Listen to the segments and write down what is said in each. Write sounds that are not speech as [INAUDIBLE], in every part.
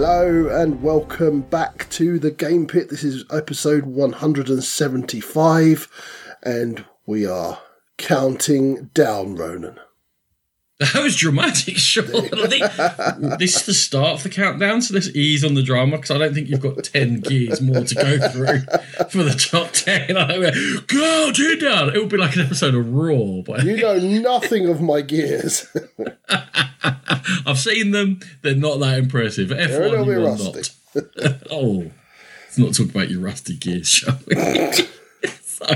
Hello and welcome back to the Game Pit. This is episode 175, and we are counting down, Ronan. [LAUGHS] That was dramatic, [LAUGHS] Sean. I this is the start of the countdown, so let's ease on the drama because I don't think you've got 10 gears more to go through [LAUGHS] for the top 10. Counting down. It would be like an episode of Raw. But You know nothing of my gears. I've seen them. They're not that impressive. F1, They're a little you bit are rusty. not. oh, let's not talk about your rusty gears, shall we? so,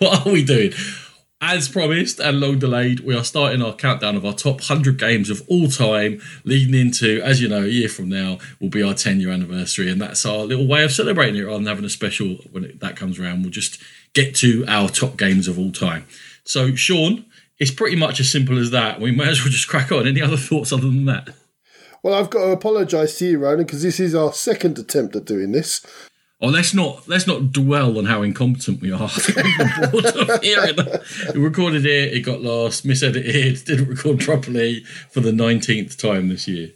what are we doing? As promised and long delayed, we are starting our countdown of our top 100 games of all time, leading into, as you know, a year from now will be our 10 year anniversary. And that's our little way of celebrating it rather than having a special when it, that comes around. We'll just get to our top games of all time. So, Sean, it's pretty much as simple as that. We may as well just crack on. Any other thoughts other than that? well, I've got to apologise to you, Ronan, because this is our second attempt at doing this. Oh, let's not let's not dwell on how incompetent we are. [LAUGHS] we [LAUGHS] recorded it, it got lost, misedited, [LAUGHS] didn't record properly for the nineteenth time this year.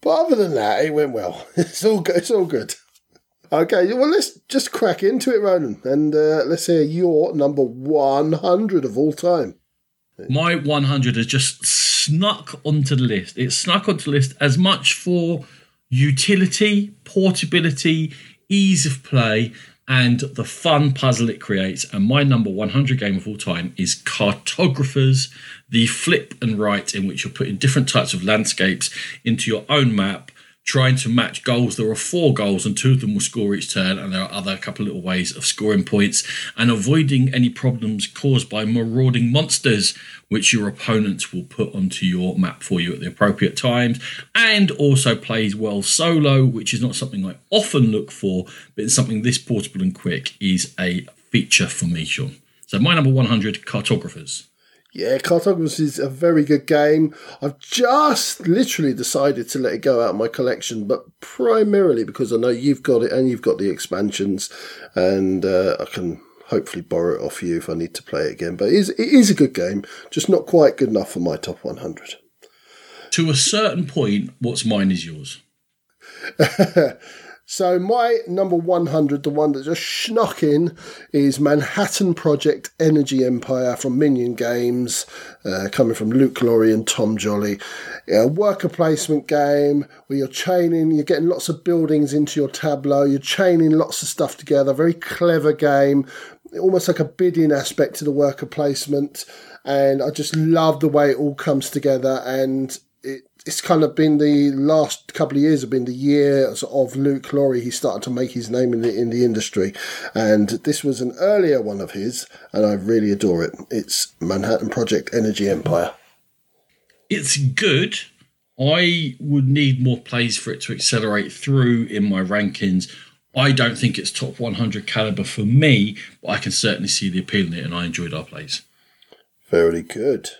But other than that, it went well. It's all good. It's all good. Okay, well, let's just crack into it, Ronan, and uh, let's hear your number 100 of all time. My 100 has just snuck onto the list. It snuck onto the list as much for utility, portability, ease of play, and the fun puzzle it creates. And my number 100 game of all time is Cartographers, the flip and write in which you're putting different types of landscapes into your own map. Trying to match goals. There are four goals, and two of them will score each turn, and there are other couple little ways of scoring points and avoiding any problems caused by marauding monsters, which your opponents will put onto your map for you at the appropriate times, and also plays well solo, which is not something I often look for, but it's something this portable and quick is a feature for me, Sean. So my number 100, Cartographers. Yeah, Cartographers is a very good game. I've just literally decided to let it go out of my collection, but primarily because I know you've got it and you've got the expansions, and uh, I can hopefully borrow it off you if I need to play it again. But it is, it is a good game, just not quite good enough for my top 100. To a certain point, what's mine is yours. [LAUGHS] So my number 100, the one that's just snuck in, is Manhattan Project Energy Empire from Minion Games, uh, coming from Luke Laurie and Tom Jolly. A worker placement game where you're chaining, you're getting lots of buildings into your tableau, you're chaining lots of stuff together. Very clever game, almost like a bidding aspect to the worker placement. And I just love the way it all comes together and it, it's kind of been the last couple of years have been the years of Luke Laurie. He started to make his name in the in the industry, and this was an earlier one of his, and I really adore it. It's Manhattan Project Energy Empire. It's good. I would need more plays for it to accelerate through in my rankings. I don't think it's top 100 caliber for me, but I can certainly see the appeal in it, and I enjoyed our plays. Very good.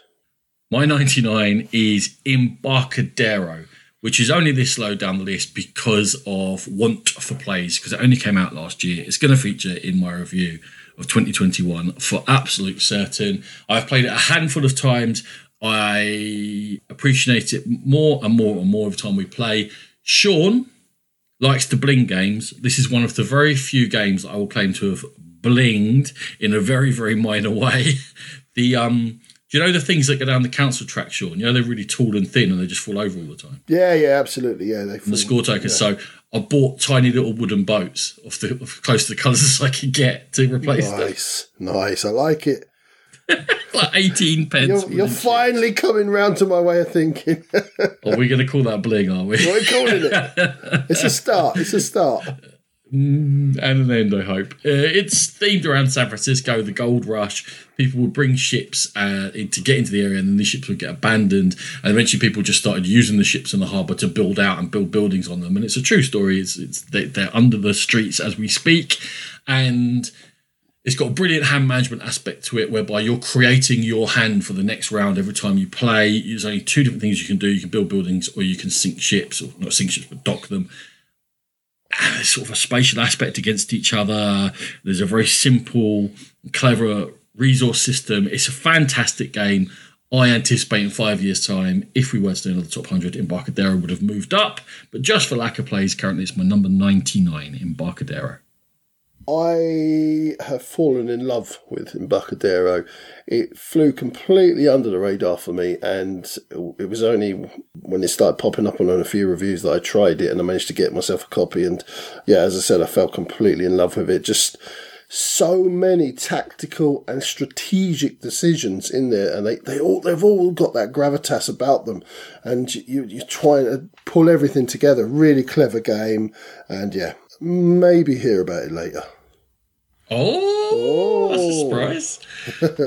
My 99 is Embarcadero, which is only this low down the list because of want for plays, because it only came out last year. It's going to feature in my review of 2021 for absolute certain. I've played it a handful of times. I appreciate it more and more and more every time we play. Sean likes to bling games. This is one of the very few games I will claim to have blinged in a very, very minor [LAUGHS] way. The um do you know the things that go down the council track, Sean? You know they're really tall and thin and they just fall over all the time. Yeah, yeah, absolutely. Yeah, they And the score takers. So I bought tiny little wooden boats off the off close to the colours as [LAUGHS] I could get to replace them. Nice, nice. I like it. [LAUGHS] Like 18 pence. You're, you're finally coming round to my way of thinking. [LAUGHS] Are we going to call that bling, are we? what are we calling it? It's a start. It's a start. And an end, I hope. Uh, it's themed around San Francisco, the gold rush. People would bring ships uh, to get into the area, and then the ships would get abandoned. And eventually, people just started using the ships in the harbour to build out and build buildings on them. And it's a true story. It's, it's they, they're under the streets as we speak, and it's got a brilliant hand management aspect to it, whereby you're creating your hand for the next round every time you play. There's only two different things you can do: you can build buildings, or you can sink ships, or not sink ships, but dock them Uh, sort of a spatial aspect against each other. There's a very simple, clever resource system. It's a fantastic game. I anticipate in five years' time, if we were to do another top 100, Embarcadero would have moved up. But just for lack of plays, currently it's my number 99 Embarcadero. I have fallen in love with Embarcadero. It flew completely under the radar for me, and it was only when it started popping up on a few reviews that I tried it and I managed to get myself a copy. And yeah, as I said, I fell completely in love with it. Just so many tactical and strategic decisions in there, and they, they all they've all got that gravitas about them, and you you're trying to pull everything together. Really clever game, and yeah, maybe hear about it later. Oh, that's a oh. surprise.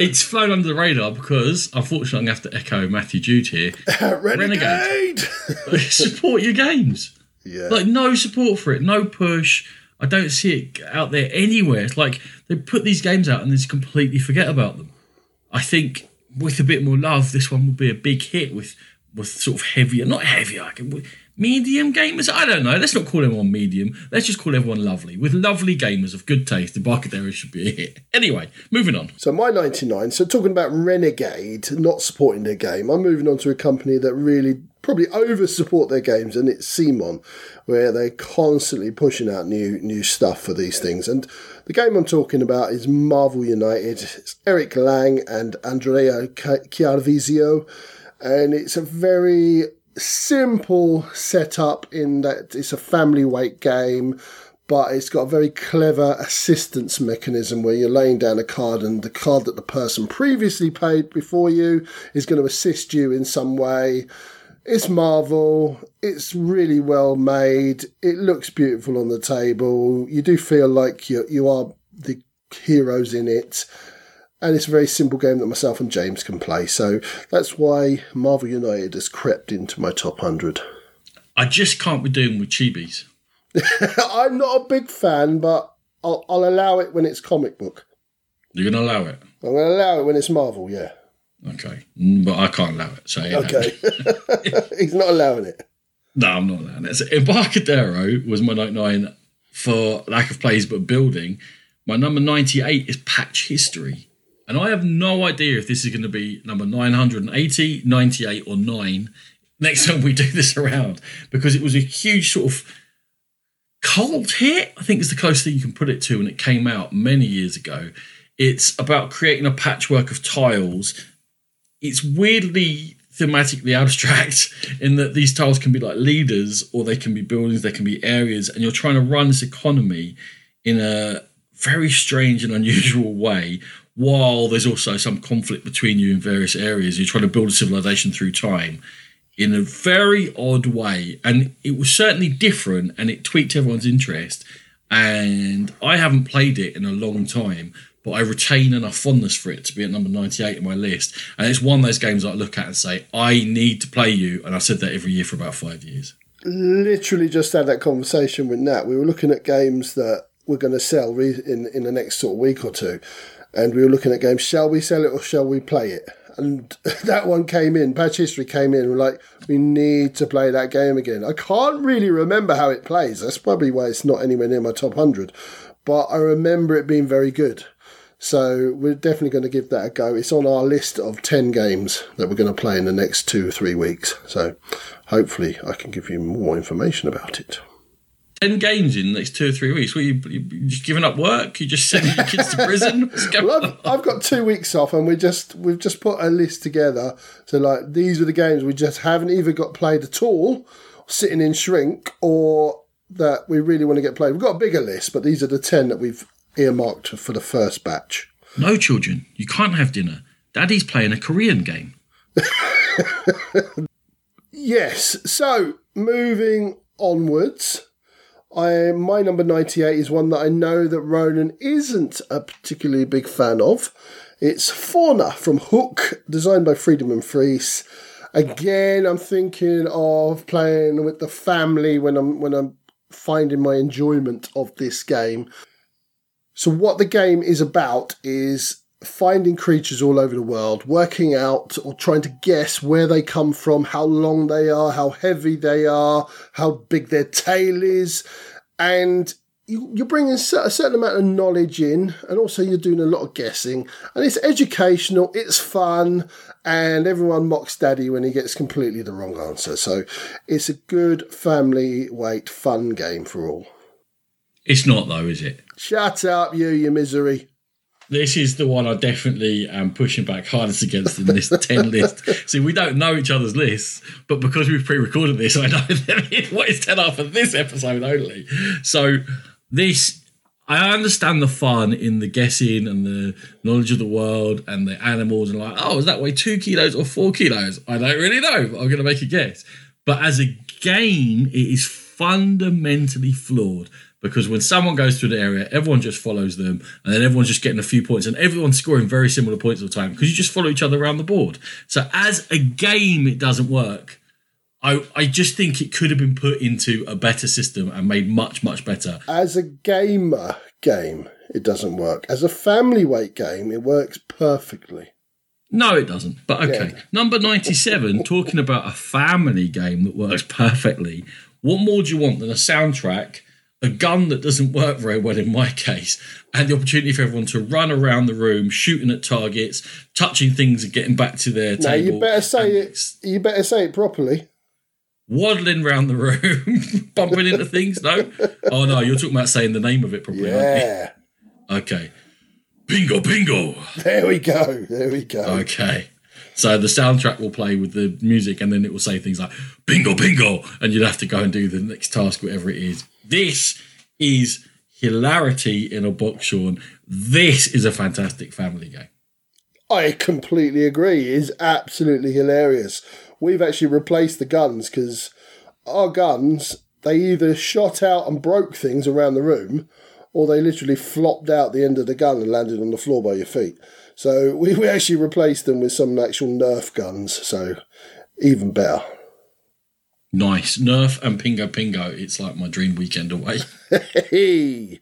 it's flown under the radar because, unfortunately, I'm going to have to echo Matthew Jude here. [LAUGHS] Renegade! support your games. Yeah. Like, no support for it, no push. I don't see it out there anywhere. It's like they put these games out and then just completely forget about them. I think with a bit more love, this one will be a big hit with with sort of heavier, not heavier, medium gamers. I don't know. Let's not call everyone medium. Let's just call everyone lovely. With lovely gamers of good taste, the Embarcadero should be a hit. Anyway, moving on. So my 99. So talking about Renegade not supporting their game, I'm moving on to a company that really probably over support their games, and it's CMON, where they're constantly pushing out new new stuff for these things. And the game I'm talking about is Marvel United. It's Eric Lang and Andrea Chiarvesio, and it's a very simple setup in that it's a family weight game, but it's got a very clever assistance mechanism where you're laying down a card and the card that the person previously paid before you is going to assist you in some way. It's Marvel. It's really well made. It looks beautiful on the table. You do feel like you you are the heroes in it and it's a very simple game that myself and James can play. So that's why Marvel United has crept into my top 100. I just can't be doing with chibis. [LAUGHS] I'm not a big fan, but I'll, I'll allow it when it's comic book. You're going to allow it? I'm going to allow it when it's Marvel, yeah. Okay. Mm, but I can't allow it. So yeah. Okay. [LAUGHS] He's not allowing it. No, I'm not allowing it. So Embarcadero was my 99 for lack of plays but building. My number 98 is Patchistory. And I have no idea if this is going to be number 980, 98, or 9 next time we do this around because it was a huge sort of cult hit, I think is the closest thing you can put it to when it came out many years ago. It's about creating a patchwork of tiles. It's weirdly thematically abstract in that these tiles can be like leaders or they can be buildings, they can be areas, and you're trying to run this economy in a very strange and unusual way while there's also some conflict between you in various areas. You're trying to build a civilization through time in a very odd way. And it was certainly different and it tweaked everyone's interest. And I haven't played it in a long time, but I retain enough fondness for it to be at number 98 in my list. And it's one of those games I look at and say, I need to play you. And I said that every year for about five years. Literally just had that conversation with Nat. We were looking at games that we're going to sell in, in the next sort of week or two and we were looking at games. Shall we sell it or shall we play it? And [LAUGHS] that one came in. Patchistory came in. We're like, we need to play that game again. I can't really remember how it plays. That's probably why it's not anywhere near my top hundred. But I remember it being very good. So we're definitely going to give that a go. It's on our list of 10 games that we're going to play in the next two or three weeks. So hopefully I can give you more information about it. 10 games in the next two or three weeks. What, you, you just giving up work? You just sending your kids to prison? [LAUGHS] well, I've, I've, got two weeks off and we just, we've just put a list together. So, like, these are the games we just haven't either got played at all, sitting in shrink, or that we really want to get played. We've got a bigger list, but these are the 10 that we've earmarked for the first batch. No, children, you can't have dinner. Daddy's playing a Korean game. [LAUGHS] yes. So, moving onwards I my number 98 is one that I know that Ronan isn't a particularly big fan of. It's Fauna from Huch, designed by Friedemann Friese. Again, I'm thinking of playing with the family when I'm when I'm finding my enjoyment of this game. So what the game is about is finding creatures all over the world, working out or trying to guess where they come from, how long they are, how heavy they are, how big their tail is. And you, you're bringing a certain amount of knowledge in, and also you're doing a lot of guessing, and it's educational, it's fun, and everyone mocks Daddy when he gets completely the wrong answer. So it's a good family weight fun game for all. It's not though, is it? Shut up, you, you misery. This is the one I definitely am pushing back hardest against in this 10 [LAUGHS] list. See, we don't know each other's lists, but because we've pre recorded this, I know what is [LAUGHS] 10 after this episode only. So, this, I understand the fun in the guessing and the knowledge of the world and the animals and like, oh, is that weigh two kilos or four kilos? I don't really know, I'm going to make a guess. But as a game, it is fundamentally flawed because when someone goes through the area, everyone just follows them, and then everyone's just getting a few points, and everyone's scoring very similar points all the time because you just follow each other around the board. So as a game, it doesn't work. I, I just think it could have been put into a better system and made much, much better. As a gamer game, it doesn't work. As a family weight game, it works perfectly. No, it doesn't. But okay. Yeah. Number 97, talking about a family game that works [LAUGHS] perfectly. What more do you want than a soundtrack a gun that doesn't work very well in my case, and the opportunity for everyone to run around the room, shooting at targets, touching things, and getting back to their no, table. you better say it. You better say it properly. Waddling around the room, [LAUGHS] bumping into things. No, [LAUGHS] oh no, you're talking about saying the name of it properly. Yeah. Okay. Bingo, bingo. There we go. There we go. Okay. So the soundtrack will play with the music, and then it will say things like "bingo, bingo," and you'd have to go and do the next task, whatever it is. This is hilarity in a box, Sean. This is a fantastic family game. I completely agree. It is absolutely hilarious. We've actually replaced the guns because our guns they either shot out and broke things around the room, or they literally flopped out the end of the gun and landed on the floor by your feet. So we, we actually replaced them with some actual Nerf guns. So even better. Nice. Nerf and Pingo Pingo. It's like my dream weekend away. [LAUGHS]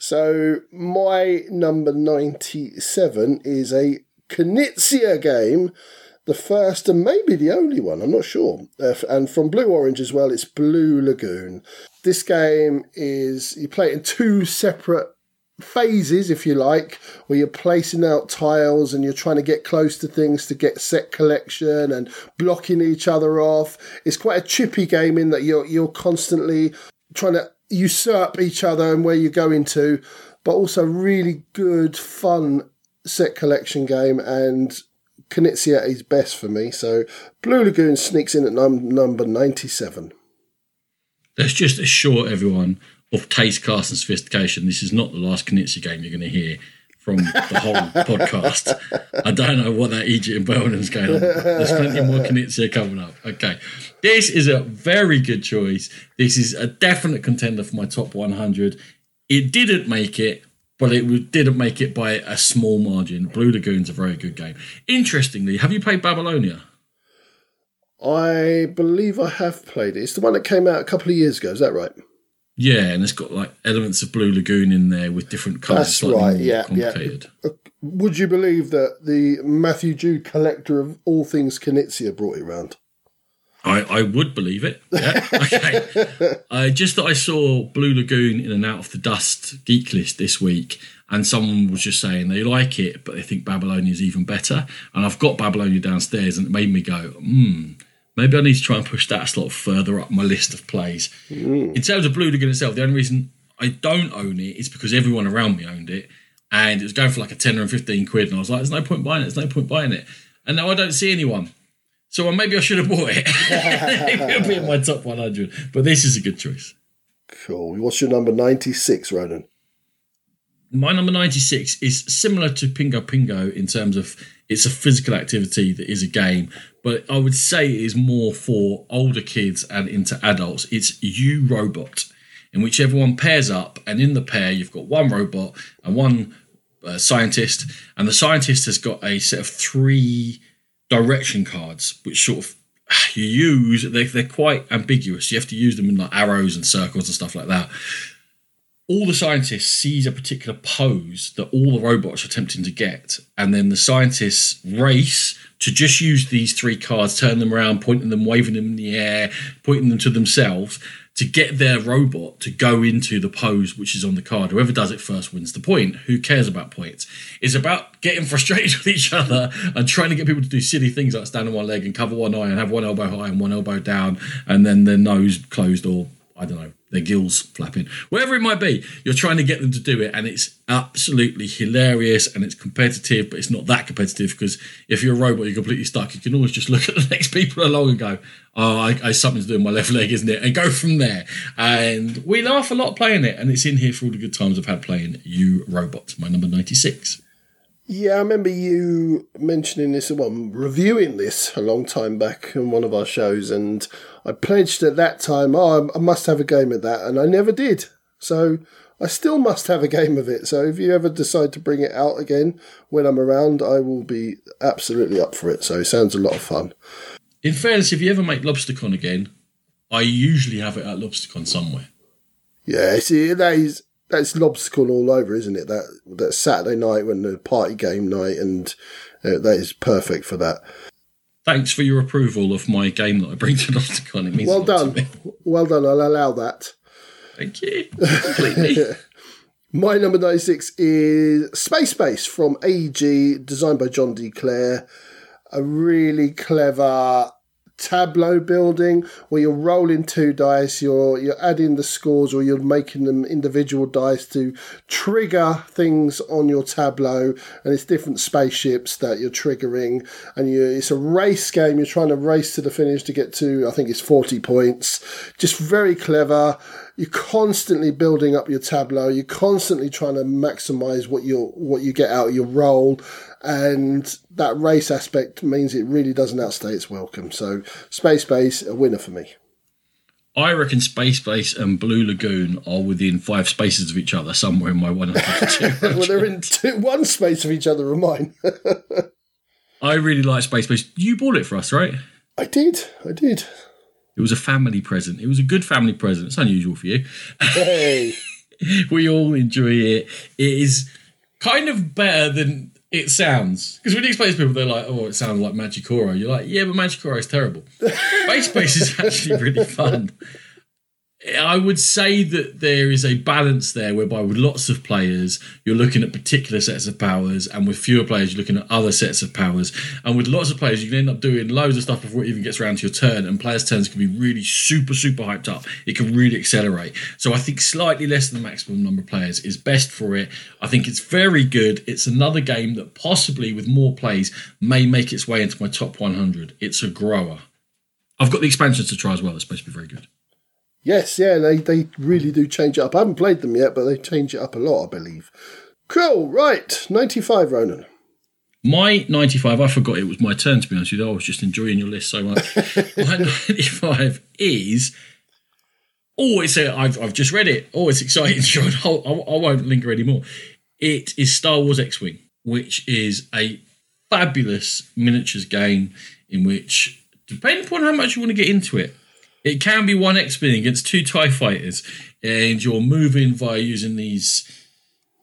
So my number 97 is a Knizia game. The first and maybe the only one, I'm not sure. Uh, and from Blue Orange as well, it's Blue Lagoon. This game is, you play it in two separate phases, if you like, where you're placing out tiles and you're trying to get close to things to get set collection and blocking each other off. It's quite a chippy game in that you're you're constantly trying to usurp each other and where you're going to, but also really good, fun set collection game and Knizia is best for me. So Blue Lagoon sneaks in at num- number 97. Let's just assure everyone of taste, class, and sophistication. This is not the last Knizia game you're going to hear from the whole [LAUGHS] podcast. I don't know what that Egypt and Birmingham's going on. There's plenty more Knizia coming up. Okay. This is a very good choice. This is a definite contender for my top 100. It didn't make it, but it didn't make it by a small margin. Blue Lagoon's a very good game. Interestingly, have you played Babylonia? I believe I have played it. It's the one that came out a couple of years ago. Is that right? Yeah, and it's got like elements of Blue Lagoon in there with different colours. That's right. Yeah, yeah. Uh, would you believe that the Matthew Jude collector of all things Knizia brought it around? I, I would believe it. Yeah. [LAUGHS] okay. I just that I saw Blue Lagoon in and out of the dust geek list this week, and someone was just saying they like it, but they think Babylonia is even better. And I've got Babylonia downstairs, and it made me go, hmm Maybe I need to try and push that a slot further up my list of plays. Mm. In terms of Blue Lagoon itself, the only reason I don't own it is because everyone around me owned it and it was going for like a 10 or 15 quid. And I was like, there's no point buying it. There's no point buying it. And now I don't see anyone. So well, maybe I should have bought it. [LAUGHS] It'll be in my top 100. But this is a good choice. Cool. What's your number 96, Ronan? My number 96 is similar to Pingo Pingo in terms of it's a physical activity that is a game, but I would say it is more for older kids and into adults. It's You Robot, in which everyone pairs up, and in the pair, you've got one robot and one uh, scientist, and the scientist has got a set of three direction cards, which sort of [SIGHS] you use. They're, they're quite ambiguous. You have to use them in like arrows and circles and stuff like that all the scientists sees a particular pose that all the robots are attempting to get, and then the scientists race to just use these three cards, turn them around, pointing them, waving them in the air, pointing them to themselves to get their robot to go into the pose which is on the card. Whoever does it first wins the point. Who cares about points? It's about getting [LAUGHS] frustrated with each other and trying to get people to do silly things like stand on one leg and cover one eye and have one elbow high and one elbow down and then their nose closed or I don't know, their gills flapping, whatever it might be. You're trying to get them to do it, and it's absolutely hilarious and it's competitive, but it's not that competitive because if you're a robot, you're completely stuck. You can always just look [LAUGHS] at the next people along and go, "Oh, I, I something's doing my left leg, isn't it?" and go from there. And we laugh a lot playing it, and it's in here for all the good times I've had playing You Robot, my number ninety six. Yeah, I remember you mentioning this, well, reviewing this a long time back in one of our shows, and I pledged at that time, oh, I must have a game of that, and I never did. So I still must have a game of it. So if you ever decide to bring it out again when I'm around, I will be absolutely up for it. So it sounds a lot of fun. In fairness, if you ever make LobsterCon again, I usually have it at LobsterCon somewhere. Yeah, see, that is that's lobstercon all over, isn't it? That that Saturday night when the party game night, and uh, that is perfect for that. Thanks for your approval of my game that I bring to lobstercon. It means well done, well done. I'll allow that. Thank you. Completely. [LAUGHS] my number ninety six is Space Base from AEG, designed by John D. Clair. A really clever tableau building where you're rolling two dice, you're you're adding the scores or you're making them individual dice to trigger things on your tableau. And it's different spaceships that you're triggering. And you it's a race game, you're trying to race to the finish to get to I think it's 40 points. Just very clever you're constantly building up your tableau. You're constantly trying to maximize what you what you get out of your role, and that race aspect means it really doesn't outstay its welcome. So, Space Base a winner for me. I reckon Space Base and Blue Lagoon are within five spaces of each other somewhere in my 100 [LAUGHS] well, they're in two, one space of each other of mine. [LAUGHS] I really like Space Base. You bought it for us, right? I did. I did. It was a family present. It was a good family present. It's unusual for you. Hey. [LAUGHS] we all enjoy it. It is kind of better than it sounds. Because when you explain to people, they're like, oh, it sounds like Machi Koro. You're like, yeah, but Machi Koro is terrible. Space Base is [LAUGHS] actually really fun. I would say that there is a balance there whereby with lots of players you're looking at particular sets of powers and with fewer players you're looking at other sets of powers. And with lots of players you can end up doing loads of stuff before it even gets around to your turn and players turns can be really super super hyped up. It can really accelerate. So I think slightly less than the maximum number of players is best for it. I think it's very good. It's another game that possibly with more plays may make its way into my top 100 it's a grower. I've got the expansions to try as well. It's supposed to be very good Yes, yeah, they, they really do change it up. I haven't played them yet, but they change it up a lot, I believe. Cool, right. 95, Ronan. My 95, I forgot it was my turn to be honest with you. I was just enjoying your list so much. [LAUGHS] my 95 is. Oh, it's a, I've, I've just read it. Oh, it's exciting. [LAUGHS] I, I, I won't linger anymore. It is Star Wars X Wing, which is a fabulous miniatures game in which, depending upon how much you want to get into it, it can be one X Wing against two TIE fighters, and you're moving via using these,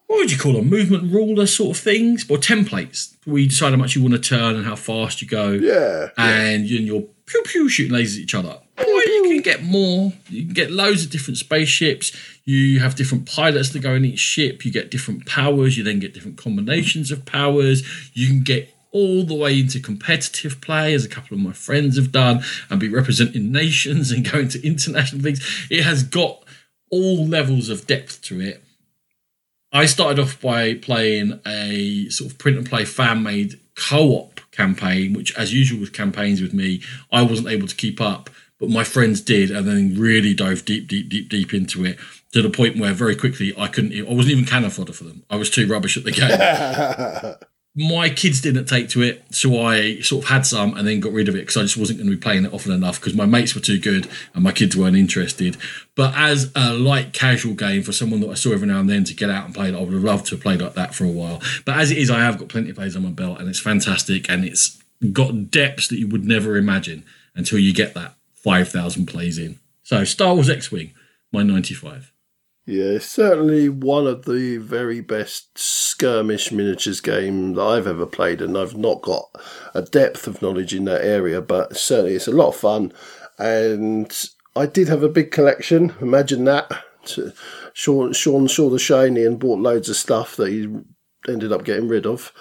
what would you call them, movement ruler sort of things, or templates, where you decide how much you want to turn and how fast you go. Yeah. And yeah. you're pew pew shooting lasers at each other. Or you can get more. You can get loads of different spaceships. You have different pilots that go in each ship. You get different powers. You then get different combinations of powers. You can get all the way into competitive play, as a couple of my friends have done, and be representing nations [LAUGHS] and going to international things. It has got all levels of depth to it. I started off by playing a sort of print and play fan made co op campaign, which, as usual with campaigns with me, I wasn't able to keep up, but my friends did, and then really dove deep, deep, deep, deep into it to the point where very quickly I couldn't, I wasn't even cannon fodder for them. I was too rubbish at the game. [LAUGHS] my kids didn't take to it, so I sort of had some and then got rid of it because I just wasn't going to be playing it often enough because my mates were too good and my kids weren't interested. But as a light casual game for someone that I saw every now and then to get out and play, I would have loved to have played like that for a while. But as it is, I have got plenty of plays on my belt and it's fantastic and it's got depths that you would never imagine until you get that 5,000 plays in. So Star Wars X Wing, my 95. Yeah, certainly one of the very best skirmish miniatures game that I've ever played, and I've not got a depth of knowledge in that area, but certainly it's a lot of fun. And I did have a big collection. Imagine that. Sean, Sean saw the shiny and bought loads of stuff that he ended up getting rid of.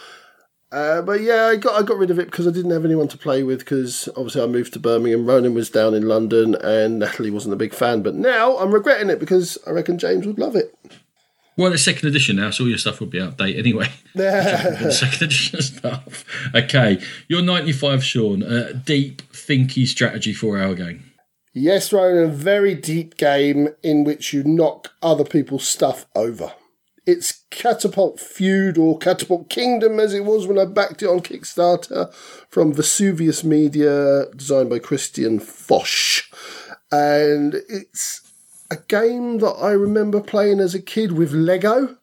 Uh, but yeah, I got I got rid of it because I didn't have anyone to play with. Because obviously I moved to Birmingham. Ronan was down in London, and Natalie wasn't a big fan. But now I'm regretting it because I reckon James would love it. Well, it's second edition now, so all your stuff will be out of date anyway. [LAUGHS] [LAUGHS] second edition stuff. Okay, you're 95, Sean. A deep, thinky strategy four hour game. Yes, Ronan, a very deep game in which you knock other people's stuff over. It's Catapult Feud or Catapult Kingdom as it was when I backed it on Kickstarter from Vesuvius Media, designed by Christian Foch. And it's a game that I remember playing as a kid with Lego,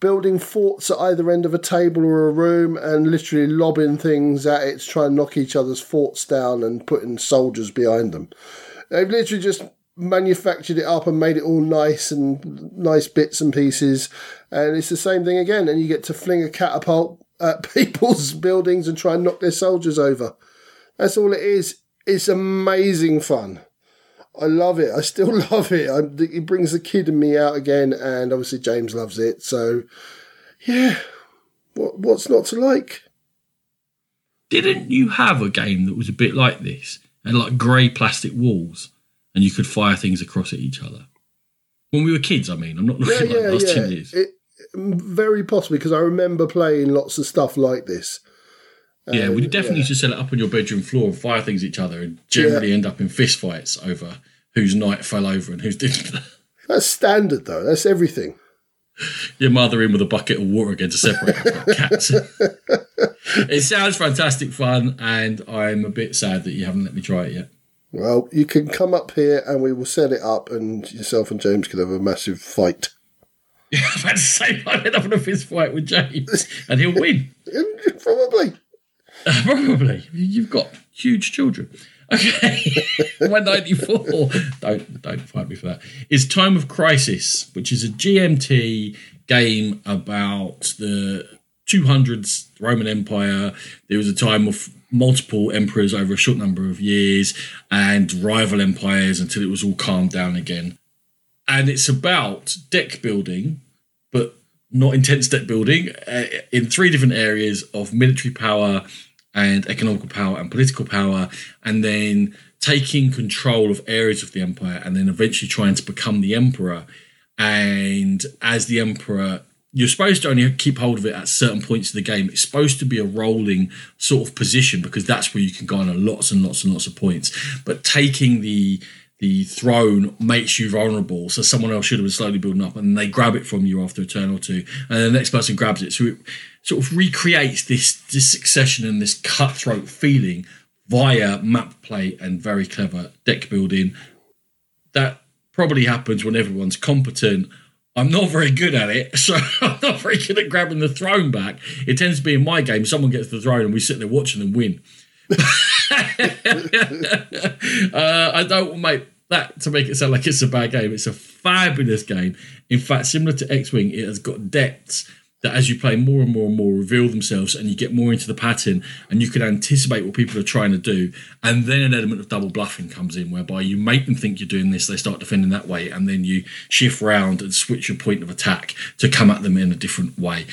building forts at either end of a table or a room and literally lobbing things at it to try and knock each other's forts down and putting soldiers behind them. They've literally just manufactured it up and made it all nice and nice bits and pieces. And it's the same thing again. And you get to fling a catapult at [LAUGHS] people's buildings and try and knock their soldiers over. That's all it is. It's amazing fun. I love it. I still [LAUGHS] love it. I, it brings the kid in me out again, and obviously James loves it. So, yeah, what, what's not to like? Didn't you have a game that was a bit like this and like grey plastic walls? And you could fire things across at each other. When we were kids, I mean, I'm not looking [LAUGHS] yeah, like yeah, yeah. 10 years. It, very possibly because I remember playing lots of stuff like this. Yeah, we definitely yeah. used to set it up on your bedroom floor and fire things at each other and generally yeah. end up in fist fights over whose knight fell over and whose didn't. [LAUGHS] That's standard though. That's everything. Your mother in with a bucket of water again to separate cats. [LAUGHS] it sounds fantastic fun, and I'm a bit sad that you haven't let me try it yet. Well, you can come up here and we will set it up, and yourself and James can have a massive fight. Yeah, I'm about to say, I end up in a fist fight with James, and he'll win. [LAUGHS] Probably. Uh, [LAUGHS] probably. You've got huge children. Okay, [LAUGHS] 194. don't don't fight me for that. Is Time of Crisis, which is a GMT game about the 200s Roman Empire. There was a time of multiple emperors over a short number of years and rival empires until it was all calmed down again. And it's about deck building, but not intense deck building, uh, in three different areas of military power and economical power and political power, and then taking control of areas of the empire and then eventually trying to become the emperor. And as the emperor you're supposed to only keep hold of it at certain points of the game. It's supposed to be a rolling sort of position because that's where you can garner lots and lots and lots of points. But taking the the throne makes you vulnerable, so someone else should have been slowly building up, and they grab it from you after a turn or two, and the next person grabs it. So it sort of recreates this this succession and this cutthroat feeling via map play and very clever deck building. That probably happens when everyone's competent I'm not very good at it, [LAUGHS] so I'm not very good at grabbing the throne back. It tends to be in my game, someone gets the throne and we sit there watching them win. [LAUGHS] uh, I don't make that to make it sound like it's a bad game. It's a fabulous game. In fact, similar to X Wing, it has got depths that as you play more and more and more reveal themselves and you get more into the pattern and you can anticipate what people are trying to do and then an element of double bluffing comes in whereby you make them think you're doing this they start defending that way and then you shift round and switch your point of attack to come at them in a different way.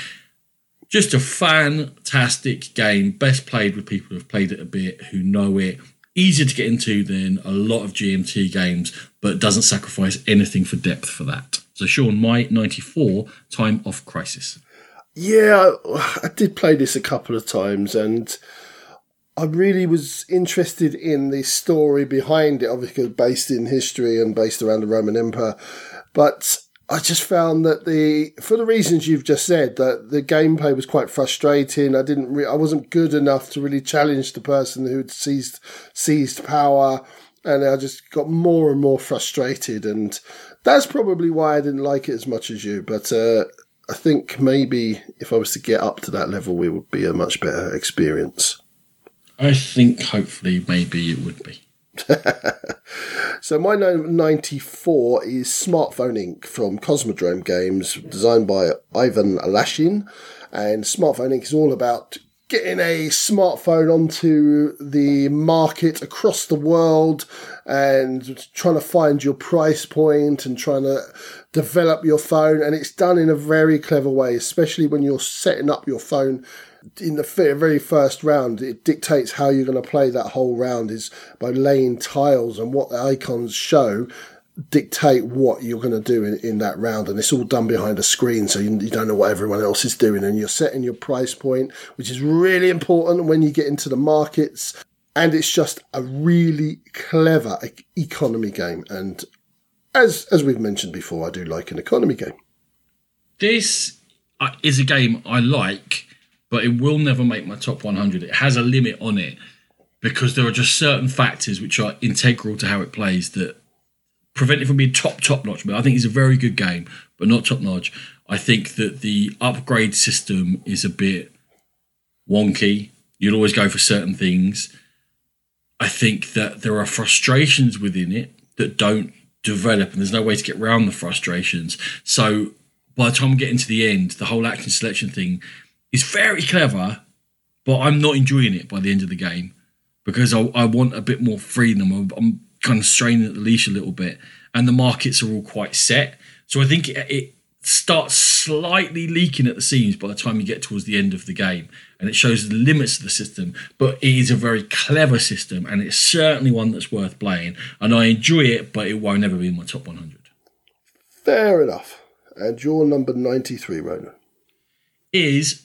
Just a fantastic game best played with people who've played it a bit who know it. Easier to get into than a lot of gmt games but doesn't sacrifice anything for depth for that. So sean my 94 time of crisis yeah, I did play this a couple of times and I really was interested in the story behind it, obviously based in history and based around the Roman Empire. But I just found that the, for the reasons you've just said, that the gameplay was quite frustrating. I didn't, re- I wasn't good enough to really challenge the person who'd seized seized power, and I just got more and more frustrated. And that's probably why I didn't like it as much as you. But uh, I think maybe if I was to get up to that level, it would be a much better experience. I think hopefully maybe it would be. [LAUGHS] so my number 94 is Smartphone Inc. from Cosmodrome Games, designed by Ivan Alashin. And Smartphone Inc. is all about getting a smartphone onto the market across the world and trying to find your price point and trying to develop your phone. And it's done in a very clever way, especially when you're setting up your phone in the very first round, it dictates how you're going to play that whole round is by laying tiles and what the icons show dictate what you're going to do in, in that round and it's all done behind a screen so you, you, don't know what everyone else is doing and you're setting your price point which is really important when you get into the markets and it's just a really clever economy game and as as we've mentioned before i do like an economy game. This uh, is a game i like but it will never make my top 100 it has a limit on it because there are just certain factors which are integral to how it plays that prevent it from being top top notch. But I think it's a very good game, but not top notch. I think that the upgrade system is a bit wonky. You'll always go for certain things. I think that there are frustrations within it that don't develop, and there's no way to get around the frustrations. So by the time we get into the end, the whole action selection thing is very clever, but I'm not enjoying it by the end of the game because I, I want a bit more freedom. I'm, I'm kind of straining at the leash a little bit, and the markets are all quite set. So I think it, it starts slightly leaking at the seams by the time you get towards the end of the game, and it shows the limits of the system. But it is a very clever system, and it's certainly one that's worth playing. And I enjoy it, but it won't ever be in my top 100. Fair enough. And your number 93, Ronan? Is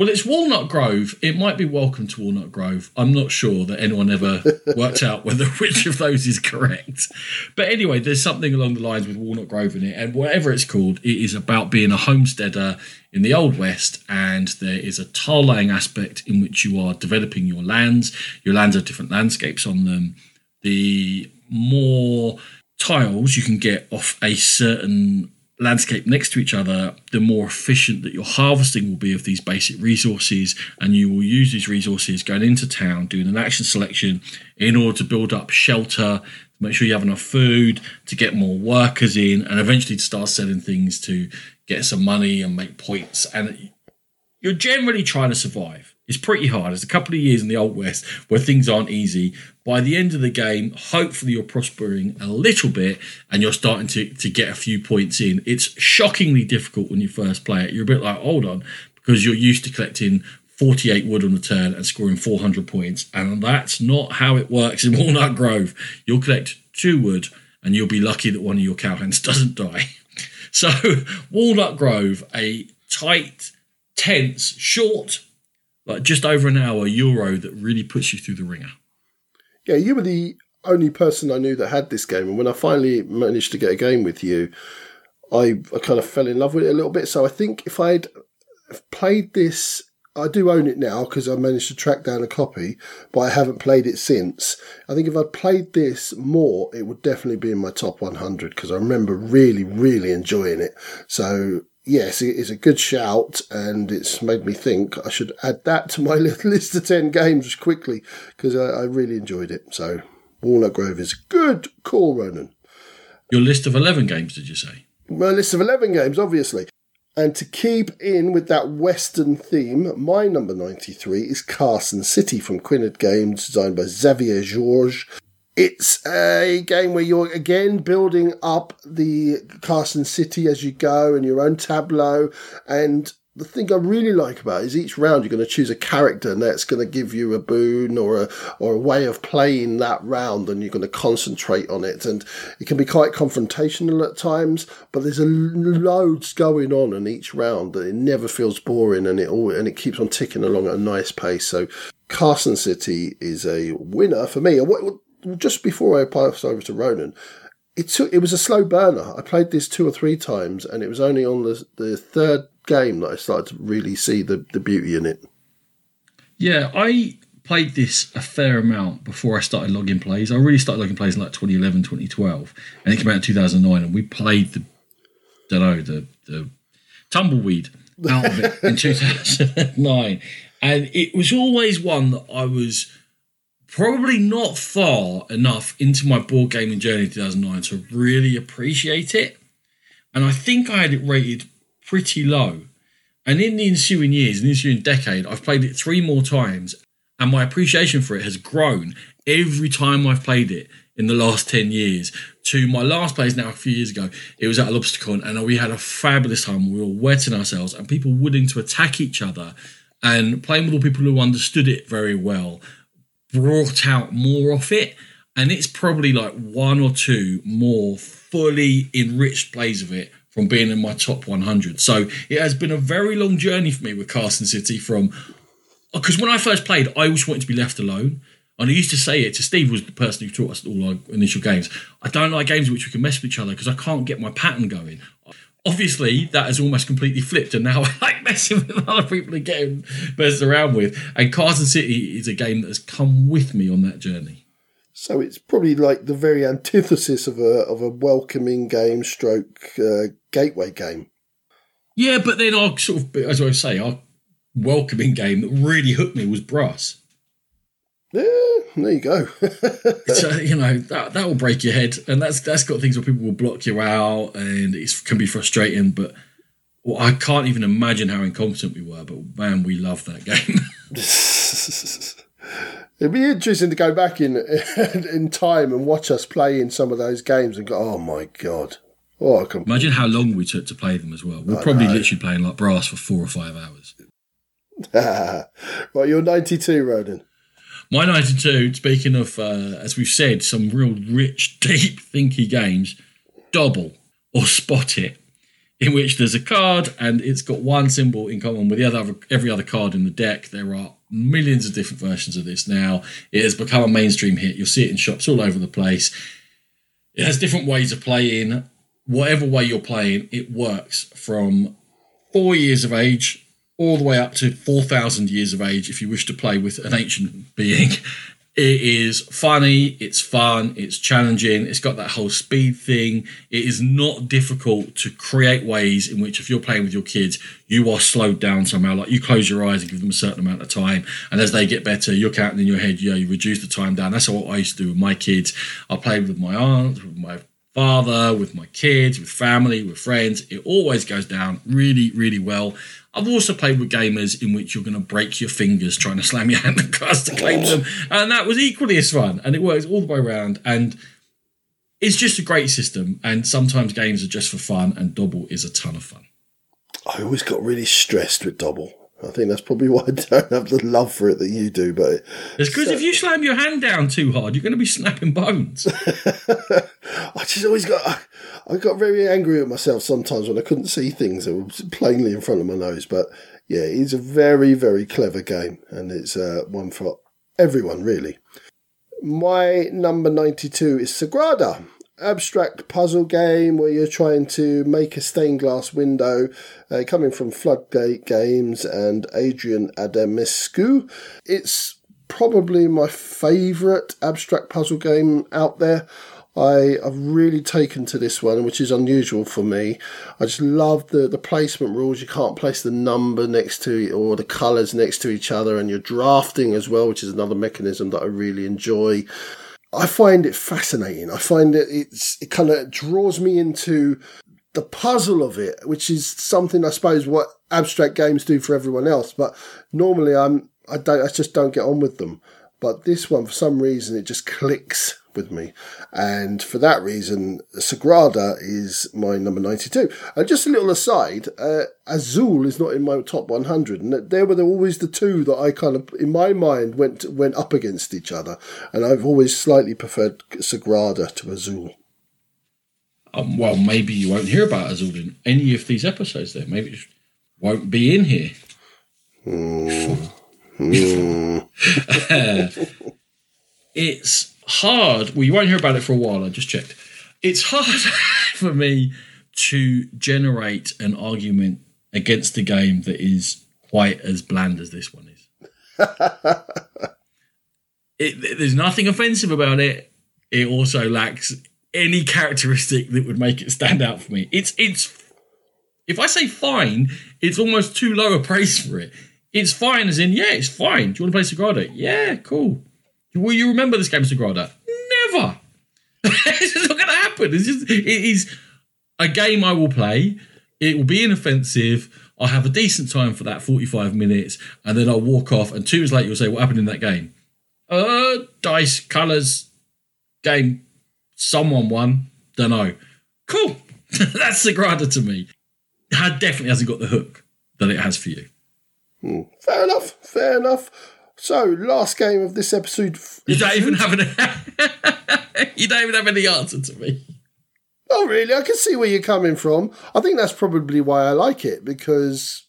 well, it's Walnut Grove. It might be Welcome to Walnut Grove. I'm not sure that anyone ever [LAUGHS] worked out whether [LAUGHS] which of those is correct. But anyway, there's something along the lines with Walnut Grove in it, and whatever it's called, it is about being a homesteader in the Old West, and there is a tile laying aspect in which you are developing your lands. Your lands have different landscapes on them. The more tiles you can get off a certain landscape next to each other, the more efficient that your harvesting will be of these basic resources. And you will use these resources going into town, doing an action selection in order to build up shelter, make sure you have enough food, to get more workers in, and eventually to start selling things to get some money and make points. And you're generally trying to survive. It's pretty hard. It's a couple of years in the Old West where things aren't easy. By the end of the game, hopefully you're prospering a little bit and you're starting to, to get a few points in. It's shockingly difficult when you first play it. You're a bit like, hold on, because you're used to collecting 48 wood on the turn and scoring 400 points. And that's not how it works in [LAUGHS] Walnut Grove. You'll collect two wood and you'll be lucky that one of your cowhands [LAUGHS] doesn't die. So, [LAUGHS] Walnut Grove, a tight, tense, short like just over an hour Euro that really puts you through the ringer. Yeah, you were the only person I knew that had this game, and when I finally managed to get a game with you, I, I kind of fell in love with it a little bit. So I think if I'd played this, I do own it now because I managed to track down a copy, but I haven't played it since. I think if I'd played this more, it would definitely be in my top 100 because I remember really, really enjoying it. So yes, it is a good shout, and it's made me think I should add that to my [LAUGHS] little list of 10 games quickly because I, I, really enjoyed it. So, Walnut Grove is a good call, Ronan. Your list of 11 games, did you say? My list of 11 games, obviously. And to keep in with that Western theme, my number 93 is Carson City from Quined Games, designed by Xavier Georges. It's a game where you're again building up the Carson City as you go and your own tableau. And the thing I really like about it is each round you're going to choose a character and that's going to give you a boon or a or a way of playing that round and you're going to concentrate on it. And it can be quite confrontational at times but there's a loads going on in each round that it never feels boring and it all and it keeps on ticking along at a nice pace. So Carson City is a winner for me just before I passed over to Ronan, it took, it was a slow burner. I played this two or three times, and it was only on the the third game that I started to really see the, the beauty in it. Yeah, I played this a fair amount before I started logging plays. I really started logging plays in like 2011, 2012, and it came out in 2009, and we played the, don't know, the, the tumbleweed out of it in [LAUGHS] 2009. And it was always one that I was probably not far enough into my board gaming journey in 2009 to really appreciate it. And I think I had it rated pretty low. And in the ensuing years, in the ensuing decade, I've played it three more times, and my appreciation for it has grown every time I've played it in the last 10 years to my last place now a few years ago. It was at a Lobstercon and we had a fabulous time. We were wetting ourselves and people willing to attack each other and playing with all people who understood it very well brought out more of it. And it's probably like one or two more fully enriched plays of it from being in my top 100. So it has been a very long journey for me with Carson City from uh, because when I first played, I always wanted to be left alone. And I used to say it to Steve, was the person who taught us all our initial games. I don't like games in which we can mess with each other because I can't get my pattern going. Obviously, that has almost completely flipped, and now [LAUGHS] I like messing with other people and getting messed around with. And Carson City is a game that has come with me on that journey. So it's probably like the very antithesis of a of a welcoming game, stroke uh, gateway game. Yeah, but then our sort of, as I say, our welcoming game that really hooked me was Brass. Yeah, there you go. [LAUGHS] so you know that that will break your head, and that's that's got things where people will block you out, and it can be frustrating. But well, I can't even imagine how incompetent we were. But man, we love that game. [LAUGHS] It'd be interesting to go back in [LAUGHS] in time and watch us play in some of those games and go, "Oh my god!" Oh, I can imagine how long we took to play them as well. We're I probably know. literally playing like brass for four or five hours. right, you're 92, Ronan. My 92, speaking of, uh, as we've said, some real rich, [LAUGHS] deep, thinky games, Dobble or Spot It, in which there's a card and it's got one symbol in common with the other every other card in the deck. There are millions of different versions of this now. It has become a mainstream hit. You'll see it in shops all over the place. It has different ways of playing. Whatever way you're playing, it works from four years of age all the way up to 4,000 years of age if you wish to play with an ancient being. [LAUGHS] It is funny, it's fun, it's challenging, it's got that whole speed thing. It is not difficult to create ways in which, if you're playing with your kids, you are slowed down somehow. Like you close your eyes and give them a certain amount of time, and as they get better, you're counting in your head, you know, you reduce the time down. That's what I used to do with my kids. I played with my aunt, with my father, with my kids, with family, with friends. It always goes down really, really well. I've also played with gamers in which you're going to break your fingers trying to slam your hand [LAUGHS] across to claim them, and that was equally as fun. And it works all the way around, and it's just a great system. And sometimes games are just for fun, and Dobble is a ton of fun. I always got really stressed with Dobble. I think that's probably why I don't have the love for it that you do. But it's because so, if you slam your hand down too hard, you're going to be snapping bones. [LAUGHS] I just always got, I, got very angry at myself sometimes when I couldn't see things that were plainly in front of my nose. But yeah, it's a very, very clever game, and it's uh, one for everyone really. My number ninety-two is Sagrada abstract puzzle game where you're trying to make a stained glass window, uh, coming from Floodgate Games and Adrian Adamescu. It's probably my favourite abstract puzzle game out there. I, have really taken to this one, which is unusual for me. I just love the, the placement rules. You can't place the number next to or the colours next to each other, and you're drafting as well, which is another mechanism that I really enjoy. I find it fascinating. I find it it's it kind of draws me into the puzzle of it, which is something I suppose what abstract games do for everyone else. But normally I'm I don't I just don't get on with them. But this one, for some reason, it just clicks with me. And for that reason, Sagrada is my number 92. And just a little aside, uh, Azul is not in my top 100. And there were always the two that I kind of, in my mind, went went up against each other. And I've always slightly preferred Sagrada to Azul. Um, well, maybe you won't hear about Azul in any of these episodes then. Maybe it won't be in here. Mm. [LAUGHS] mm. [LAUGHS] it's hard. Well, you won't hear about it for a while. I just checked. It's hard [LAUGHS] for me to generate an argument against a game that is quite as bland as this one is. [LAUGHS] it, there's nothing offensive about it. It also lacks any characteristic that would make it stand out for me. It's it's if I say fine, it's almost too low a praise for it. It's fine as in yeah, it's fine. Do you want to play Sagrada? Yeah, cool. Will you remember this game, Sagrada? Never. [LAUGHS] it's just not going to happen. It's just it is a game I will play. It will be inoffensive. I'll have a decent time for that 45 minutes, and then I'll walk off. And two years later, you'll say, What happened in that game? Uh, dice, colours, game. Someone won. Don't know. Cool. [LAUGHS] That's Sagrada to me. It definitely hasn't got the hook that it has for you. Hmm. Fair enough. Fair enough. So, last game of this episode. You don't even have an. [LAUGHS] you don't even have any answer to me. Oh, really? I can see where you're coming from. I think that's probably why I like it because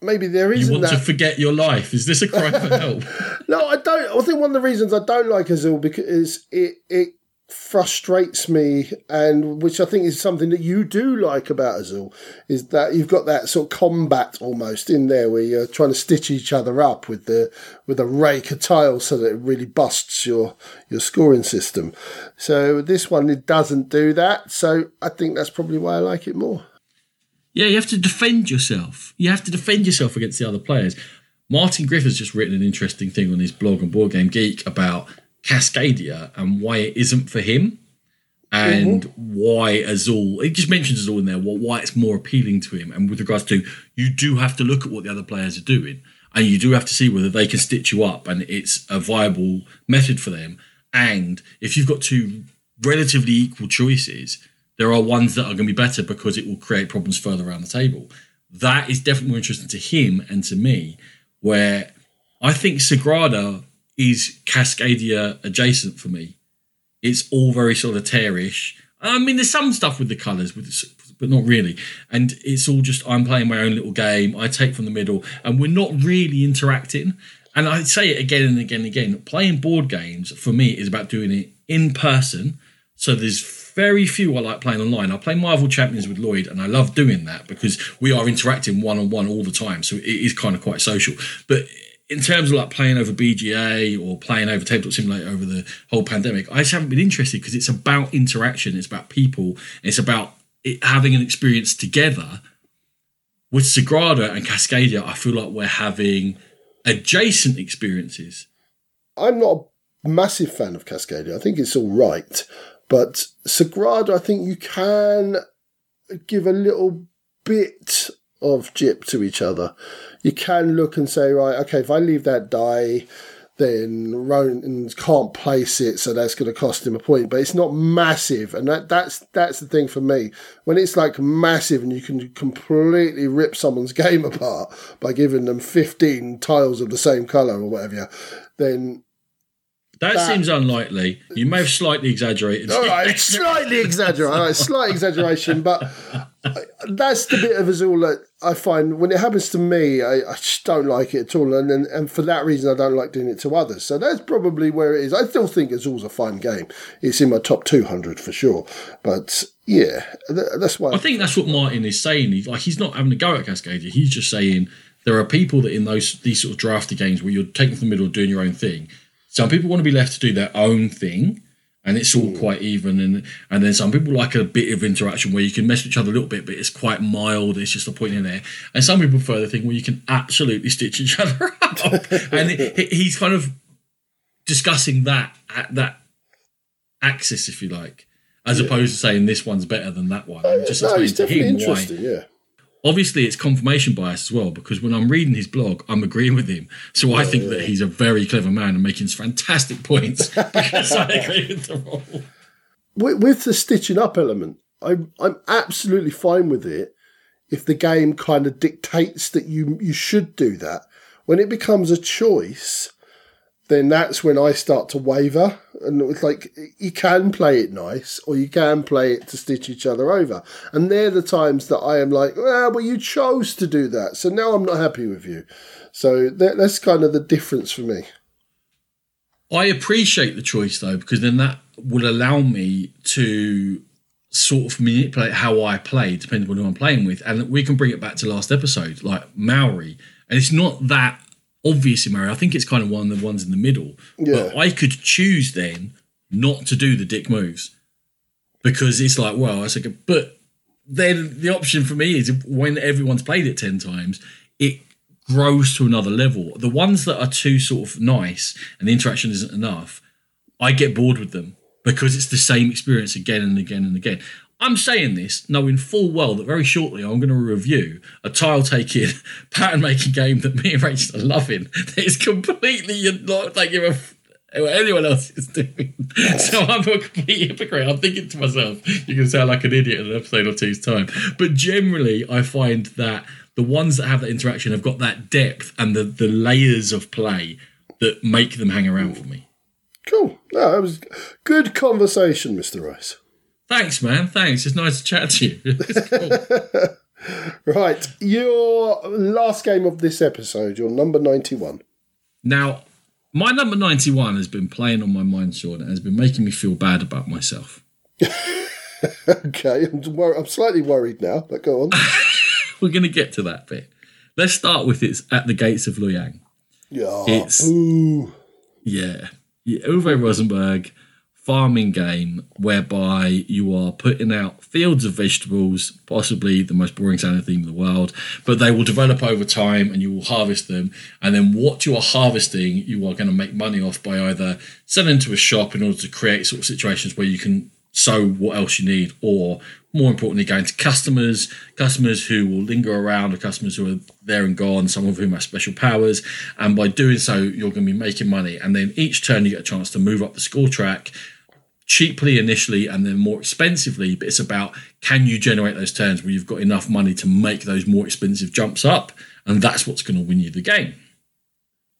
maybe there isn't. You want that... to forget your life? Is this a cry for [LAUGHS] help? no, I don't. I think one of the reasons I don't like Azul because it it frustrates me and which I think is something that you do like about Azul is that you've got that sort of combat almost in there where you're trying to stitch each other up with the with a rake of tiles so that it really busts your your scoring system. So this one it doesn't do that. So I think that's probably why I like it more. Yeah, you have to defend yourself. You have to defend yourself against the other players. Martin Griff has just written an interesting thing on his blog on Board Game Geek about Cascadia and why it isn't for him and mm-hmm. why Azul, it just mentions Azul in there, why it's more appealing to him. And with regards to, you do have to look at what the other players are doing and you do have to see whether they can stitch you up and it's a viable method for them. And if you've got two relatively equal choices, there are ones that are going to be better because it will create problems further around the table. That is definitely more interesting to him and to me, where I think Sagrada is Cascadia adjacent for me. It's all very solitaire-ish. I mean, there's some stuff with the colours, but not really. And it's all just I'm playing my own little game. I take from the middle, and we're not really interacting. And I say it again and again and again. Playing board games for me is about doing it in person. So there's very few I like playing online. I play Marvel Champions with Lloyd, and I love doing that because we are interacting one on one all the time. So it is kind of quite social. But in terms of like playing over BGA or playing over Tabletop Simulator over the whole pandemic, I just haven't been interested because it's about interaction, it's about people, it's about it, having an experience together. With Sagrada and Cascadia, I feel like we're having adjacent experiences. I'm not a massive fan of Cascadia. I think it's all right. But Sagrada, I think you can give a little bit of jip to each other you can look and say, right, okay, if I leave that die, then Ronan can't place it, so that's going to cost him a point. But it's not massive, and that that's that's the thing for me. When it's like massive, and you can completely rip someone's [LAUGHS] game apart by giving them fifteen tiles of the same color or whatever, then that, that, seems unlikely. You may have slightly exaggerated. All right, [LAUGHS] slightly exaggerated. All right, slight exaggeration, but uh, that's the bit of Azul that I find when it happens to me, I, I just don't like it at all, and, and, and for that reason, I don't like doing it to others. So that's probably where it is. I still think it's always a fun game. It's in my top two hundred for sure. But yeah, that's why I think that's what Martin is saying. He's like he's not having a go at Cascadia. He's just saying there are people that in those these sort of drafty games where you're taking from the middle, doing your own thing some people want to be left to do their own thing, and it's all quite even. And and then some people like a bit of interaction where you can mess with each other a little bit, but it's quite mild. It's just a point in there. And some people prefer the thing where you can absolutely stitch each [LAUGHS] other up. and he's kind of discussing that at that axis, if you like, as yeah. opposed to saying this one's better than that one. Uh, just no, explain to him why. Yeah obviously it's confirmation bias as well because when I'm reading his blog, I'm agreeing with him. So I think that he's a very clever man and making fantastic points [LAUGHS] because I agree with. With, with the stitching up element, I'm I'm absolutely fine with it if the game kind of dictates that you you should do that. When it becomes a choice, then that's when I start to waver. And it's like you can play it nice, or you can play it to stitch each other over. And they're the times that I am like, well, well you chose to do that, so now I'm not happy with you. So that, that's kind of the difference for me. I appreciate the choice though, because then that would allow me to sort of manipulate how I play, depending on who I'm playing with. And we can bring it back to last episode, like Maori. And it's not that obviously Mario. I think it's kind of one of the ones in the middle. Yeah. But I could choose then not to do the dick moves because it's like, well, I said, but then the option for me is when everyone's played it 10 times, it grows to another level. The ones that are too sort of nice and the interaction isn't enough, I get bored with them because it's the same experience again and again and again. I'm saying this knowing full well that very shortly I'm going to review a tile taking, [LAUGHS] pattern making game that me and Rachel are loving. That is completely not taking a what anyone else is doing. So I'm a complete hypocrite. I'm thinking to myself, you can sound like an idiot in an episode or two's time. But generally, I find that the ones that have that interaction have got that depth and the, the layers of play that make them hang around for me. Cool. No, that was good conversation, Mr. Rice. Thanks, man. Thanks. It's nice to chat to you. [LAUGHS] [LAUGHS] right. Your last game of this episode, your number 91. Now, my number 91 has been playing on my mind, Sean, and has been making me feel bad about myself. [LAUGHS] okay. I'm, wor- I'm slightly worried now, but go on. We're going to get to that bit. Let's start with it's at the gates of Loyang. Yeah. It's- Ooh. Yeah. yeah. Uwe Rosenberg farming game whereby you are putting out fields of vegetables, possibly the most boring sounding theme in the world, but they will develop over time and you will harvest them. And then what you are harvesting, you are going to make money off by either selling to a shop in order to create sort of situations where you can sow what else you need, or more importantly, going to customers, customers who will linger around, or customers who are there and gone, some of whom have special powers. And by doing so, you're going to be making money. And then each turn, you get a chance to move up the score track cheaply initially and then more expensively. But it's about can you generate those turns where you've got enough money to make those more expensive jumps up? And that's what's going to win you the game.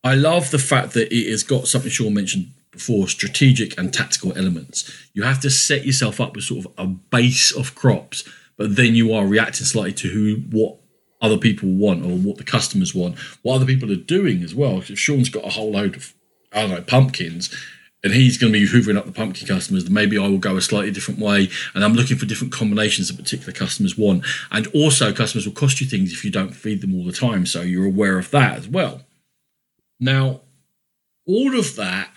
I love the fact that it has got something Sean mentioned before strategic and tactical elements. You have to set yourself up with sort of a base of crops, but then you are reacting slightly to who, what other people want or what the customers want, what other people are doing as well. If Sean's got a whole load of, I don't know, pumpkins, he's going to be hoovering up the pumpkin customers, maybe I will go a slightly different way. And I'm looking for different combinations that particular customers want. And also, customers will cost you things if you don't feed them all the time. So you're aware of that as well. Now, all of that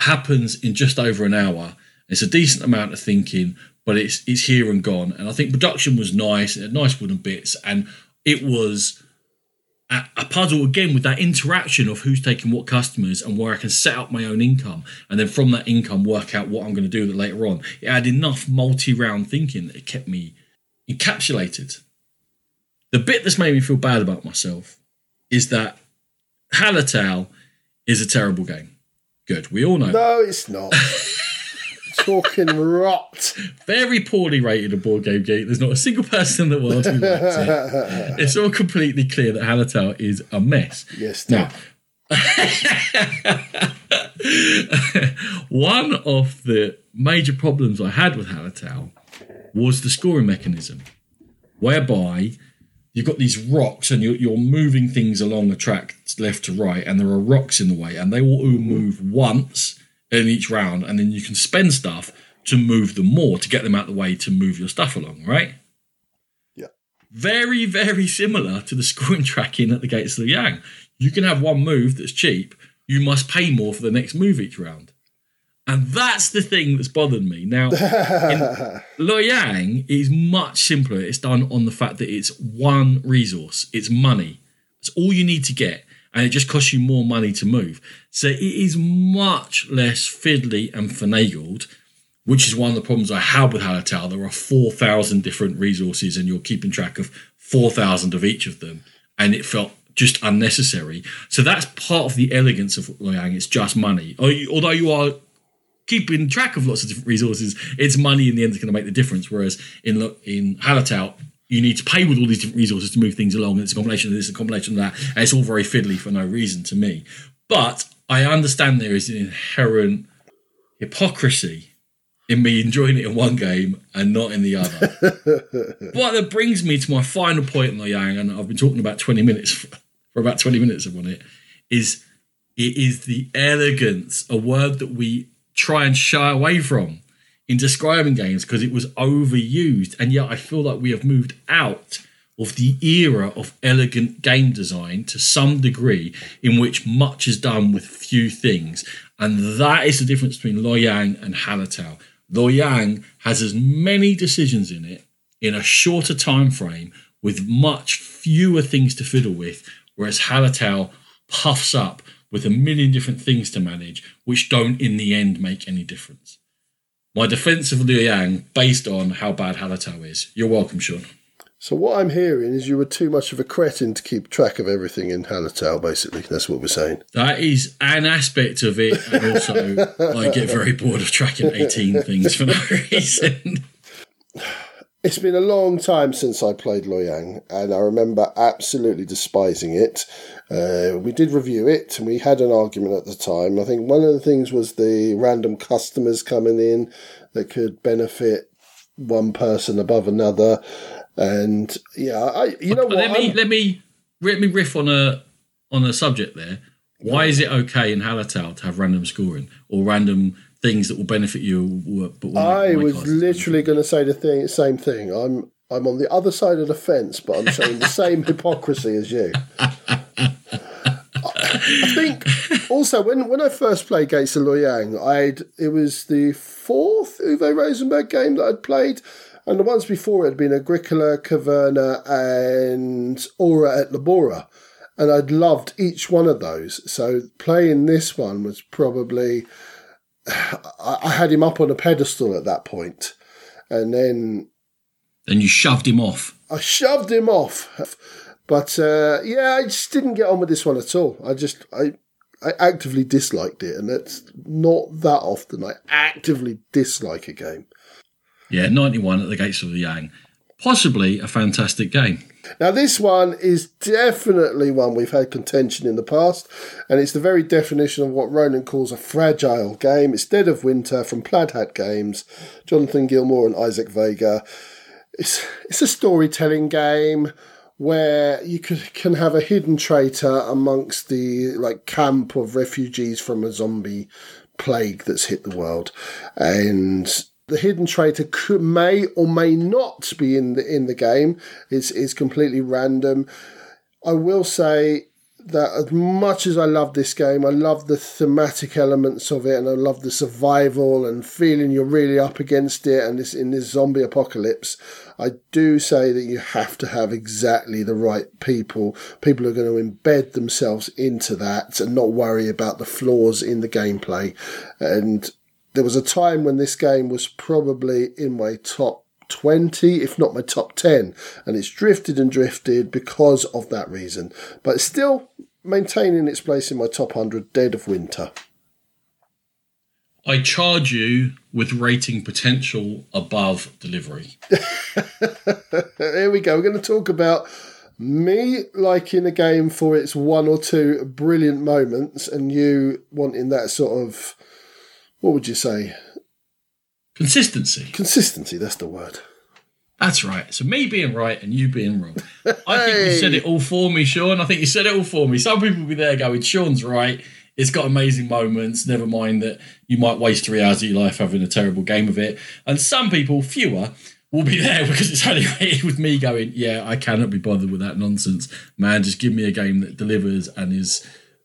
happens in just over an hour. It's a decent amount of thinking, but it's it's here and gone. And I think production was nice. It had nice wooden bits, and it was a, puzzle again with that interaction of who's taking what customers and where I can set up my own income, and then from that income work out what I'm going to do later on. It had enough multi-round thinking that it kept me encapsulated. The bit that's made me feel bad about myself is that Hallertau is a terrible game. Good, we all know. No, it's not. [LAUGHS] Talking rot. Very poorly rated a board game geek. There's not a single person in the world who likes it. [LAUGHS] It's all completely clear that Hallertau is a mess. Yes, Now, [LAUGHS] one of the major problems I had with Hallertau was the scoring mechanism, whereby you've got these rocks and you're, you're moving things along the track left to right, and there are rocks in the way, and they will all move once in each round, and then you can spend stuff to move them more to get them out the way to move your stuff along, right? Yeah. Very, very similar to the scoring tracking at the Gates of Loyang. You can have one move that's cheap, you must pay more for the next move each round. And that's the thing that's bothered me. Now, [LAUGHS] in Loyang is much simpler. It's done on the fact that it's one resource, it's money. It's all you need to get, and it just costs you more money to move. So it is much less fiddly and finagled, which is one of the problems I have with Hallertau. There are 4,000 different resources, and you're keeping track of 4,000 of each of them, and it felt just unnecessary. So that's part of the elegance of Loyang. It's just money. Oh, although you are keeping track of lots of different resources, it's money in the end that's going to make the difference. Whereas in in Hallertau, you need to pay with all these different resources to move things along, and it's a combination of this, a combination of that, and it's all very fiddly for no reason to me. But I understand there is an inherent hypocrisy in me enjoying it in one game and not in the other. [LAUGHS] but that brings me to my final point in Loyang, and I've been talking about 20 minutes for, for about 20 minutes on it, is it is the elegance, a word that we try and shy away from in describing games because it was overused. And yet I feel like we have moved out of the era of elegant game design to some degree in which much is done with few things. And that is the difference between Loyang and Hallertau. Loyang has as many decisions in it in a shorter time frame with much fewer things to fiddle with, whereas Hallertau puffs up with a million different things to manage, which don't in the end make any difference. My defence of Loyang based on how bad Hallertau is. You're welcome, Sean. So what I'm hearing is you were too much of a cretin to keep track of everything in Hallertau, basically. That's what we're saying. That is an aspect of it, and also [LAUGHS] I get very bored of tracking 18 things for no reason. [LAUGHS] It's been a long time since I played Loyang, and I remember absolutely despising it. Uh, we did review it, and we had an argument at the time. I think one of the things was the random customers coming in that could benefit one person above another. And yeah, I, you know what? Let me I'm- let me let me riff on a on a subject there. Why is it okay in Hallertau to have random scoring or random things that will benefit you? But I was literally going to say the thing, same thing. I'm I'm on the other side of the fence, but I'm showing the same [LAUGHS] hypocrisy as you. I think also when, when I first played Gates of Loyang, I'd it was the fourth Uwe Rosenberg game that I'd played, and the ones before it had been Agricola, Caverna, and Ora et Labora, and I'd loved each one of those. So playing this one was probably I, had him up on a pedestal at that point, and then Then you shoved him off. I shoved him off. But uh, yeah, I just didn't get on with this one at all. I just I I actively disliked it, and that's not that often. I actively dislike a game. Yeah, 91 at the gates of Loyang. Possibly a fantastic game. Now, this one is definitely one we've had contention in the past, and it's the very definition of what Ronan calls a fragile game. It's Dead of Winter from Plaid Hat Games, Jonathan Gilmour and Isaac Vega. It's it's a storytelling game where you could, can have a hidden traitor amongst the like camp of refugees from a zombie plague that's hit the world, and the hidden traitor could, may or may not be in the in the game. It's is completely random. I will say that as much as I love this game, I love the thematic elements of it, and I love the survival and feeling you're really up against it, and this in this zombie apocalypse. I do say that you have to have exactly the right people. People are going to embed themselves into that and not worry about the flaws in the gameplay. And there was a time when this game was probably in my top 20, if not my top 10, and it's drifted and drifted because of that reason. But it's still maintaining its place in my top 100, Dead of Winter. I charge you with rating potential above delivery. [LAUGHS] Here we go. We're going to talk about me liking a game for its one or two brilliant moments, and you wanting that sort of, what would you say? Consistency. Consistency, that's the word. That's right. So me being right and you being wrong. I think you said it all for me, Sean. I think you said it all for me. Some people will be there going, Sean's right. It's got amazing moments. Never mind that you might waste three hours of your life having a terrible game of it. And some people, fewer, will be [LAUGHS] there because it's only rated with me going, yeah, I cannot be bothered with that nonsense. Man, just give me a game that delivers and is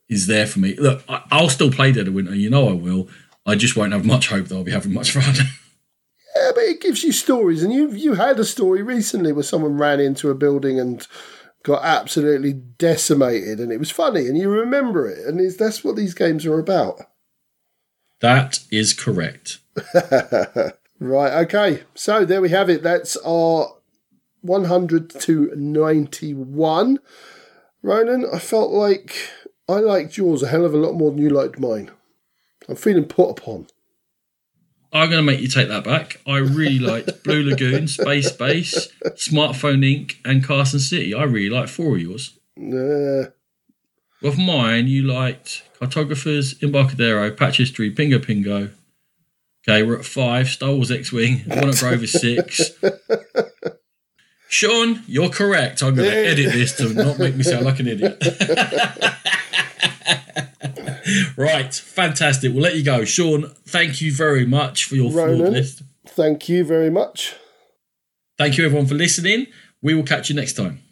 is there for me. Look, I, I'll still play Dead of Winter. You know I will. I just won't have much hope that I'll be having much fun. [LAUGHS] Yeah, but it gives you stories, and you you had a story recently where someone ran into a building and got absolutely decimated, and it was funny, and you remember it, and it's, that's what these games are about. that is correct. [LAUGHS] Right, okay, so there we have it. That's our 100 to 91. Ronan, I felt like I liked yours a hell of a lot more than you liked mine. I'm feeling put upon. I'm going to make you take that back. I really liked Blue Lagoon, Space Base, Smartphone Inc., and Carson City. I really liked four of yours. Uh, Of mine, you liked Cartographers, Embarcadero, Patchistory, Pingo Pingo. Okay, we're at five. Star Wars X Wing, Walnut Grove is [LAUGHS] six. Sean, you're correct. I'm going to edit this to not make me sound like an idiot. [LAUGHS] [LAUGHS] right, fantastic. We'll let you go. Sean, thank you very much for your Ronan. list. thank you very much. Thank you, everyone, for listening. We will catch you next time.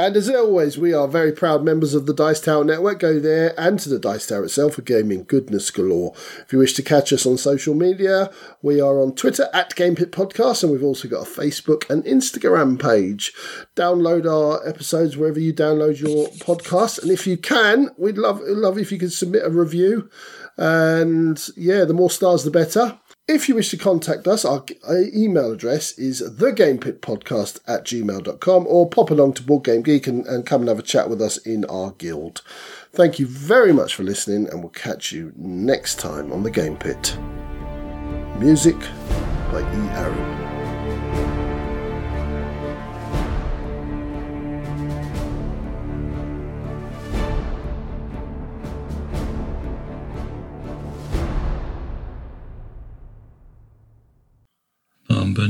And as always, we are very proud members of the Dice Tower Network. Go there and to the Dice Tower itself for gaming goodness galore. If you wish to catch us on social media, we are on Twitter at GamePit Podcast, and we've also got a Facebook and Instagram page. Download our episodes wherever you download your podcast, and if you can, we'd love love if you could submit a review. And yeah, the more stars, the better. If you wish to contact us, our email address is thegamepitpodcast at gmail.com or pop along to Board Game Geek and, and come and have a chat with us in our guild. Thank you very much for listening, and we'll catch you next time on The Game Pit. Music by E. Aaron.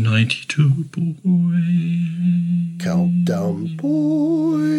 92 boy. Countdown boy.